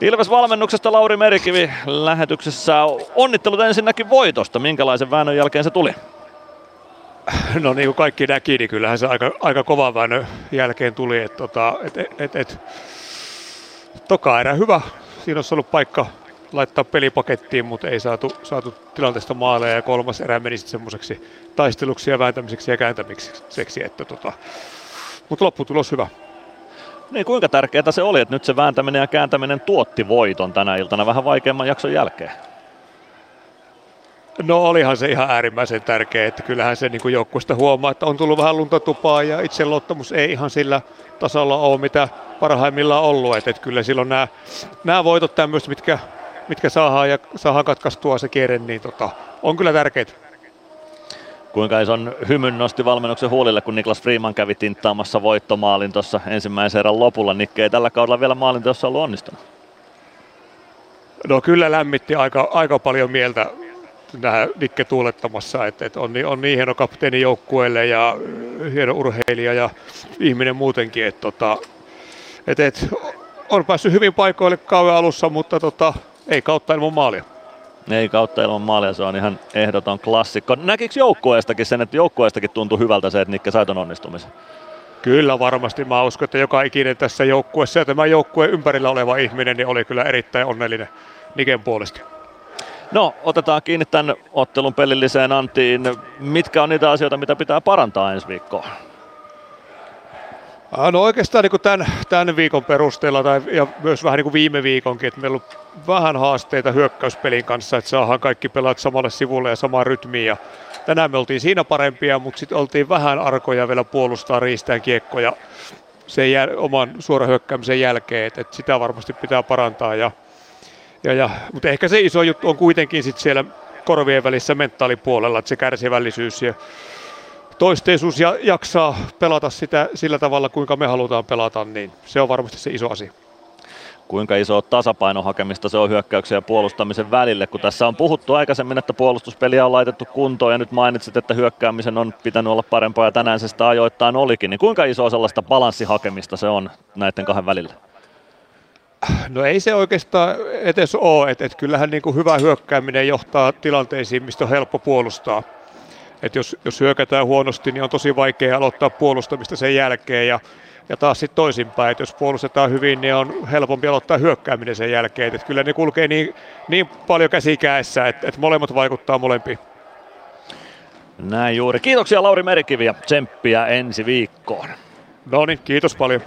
Ilves valmennuksesta Lauri Merikivi lähetyksessä. Onnittelut ensinnäkin voitosta. Minkälaisen väännön jälkeen se tuli? No niin kuin kaikki näki, niin kyllähän se aika, aika kova väännön jälkeen tuli. Et, tota, et, et, et, toka erä hyvä. Siinä olisi ollut paikka laittaa pelipakettiin, mutta ei saatu, saatu tilanteesta maaleja ja kolmas erä meni sitten semmoiseksi taisteluksi ja vääntämiseksi ja kääntämiseksi. Että tota, mutta lopputulos hyvä. Niin kuinka tärkeää se oli, että nyt se vääntäminen ja kääntäminen tuotti voiton tänä iltana vähän vaikeamman jakson jälkeen? No olihan se ihan äärimmäisen tärkeä, että kyllähän se niin joukkueesta huomaa, että on tullut vähän lunta tupaa ja itseluottamus ei ihan sillä tasolla ole, mitä parhaimmillaan ollut. Että, että kyllä silloin nämä, nämä voitot tämmöistä, mitkä, mitkä saadaan ja saadaan katkaistua se kierre, niin tota, on kyllä tärkeitä. Kuinka ison hymyn nosti valmennuksen huolille, kun Niklas Freeman kävi tinttaamassa voittomaalin tuossa ensimmäisen erän lopulla. Nikke ei tällä kaudella vielä maalin tuossa ollut onnistunut. No kyllä lämmitti aika, aika paljon mieltä nähdä Nikke tuulettamassa, että, että on, on niin hieno kapteeni joukkueelle ja hieno urheilija ja ihminen muutenkin, että, tota, että, että on päässyt hyvin paikoille kauan alussa, mutta tota, ei kautta ilman maalia. Ei kautta ilman maalia, se on ihan ehdoton klassikko. Näkikö joukkueestakin sen, että joukkueestakin tuntui hyvältä se, että Nikke sai ton onnistumisen? Kyllä varmasti. Mä uskon, että joka ikinen tässä joukkueessa ja tämä joukkue ympärillä oleva ihminen niin oli kyllä erittäin onnellinen Niken puolesta. No, otetaan kiinni tämän ottelun pelilliseen antiin. Mitkä on niitä asioita, mitä pitää parantaa ensi viikkoon? No oikeastaan niin tämän, tämän viikon perusteella tai, ja myös vähän niin kuin viime viikonkin, että meillä on vähän haasteita hyökkäyspelin kanssa, että saadaan kaikki pelaat samalle sivulle ja samaan rytmiin. Ja tänään me oltiin siinä parempia, mutta sitten oltiin vähän arkoja vielä puolustaa riistään kiekkoja sen jäl- oman suoran hyökkäämisen jälkeen, että, että sitä varmasti pitää parantaa. Ja, ja, ja, mutta ehkä se iso juttu on kuitenkin sitten siellä korvien välissä mentaalipuolella, että se kärsivällisyys ja toisteisuus ja jaksaa pelata sitä sillä tavalla, kuinka me halutaan pelata, niin se on varmasti se iso asia. Kuinka iso tasapaino hakemista se on hyökkäyksen ja puolustamisen välille, kun tässä on puhuttu aikaisemmin, että puolustuspeliä on laitettu kuntoon ja nyt mainitsit, että hyökkäämisen on pitänyt olla parempaa ja tänään se sitä ajoittain olikin, niin kuinka iso sellaista balanssihakemista se on näiden kahden välillä? No ei se oikeastaan edes ole, että et kyllähän niin kuin hyvä hyökkääminen johtaa tilanteisiin, mistä on helppo puolustaa että jos, jos hyökätään huonosti, niin on tosi vaikea aloittaa puolustamista sen jälkeen ja, ja taas sitten toisinpäin, että jos puolustetaan hyvin, niin on helpompi aloittaa hyökkääminen sen jälkeen. Että kyllä ne kulkee niin, niin paljon käsikäessä, että, että molemmat vaikuttaa molempiin. Näin juuri. Kiitoksia Lauri Merikivi ja tsemppiä ensi viikkoon. No niin, kiitos paljon.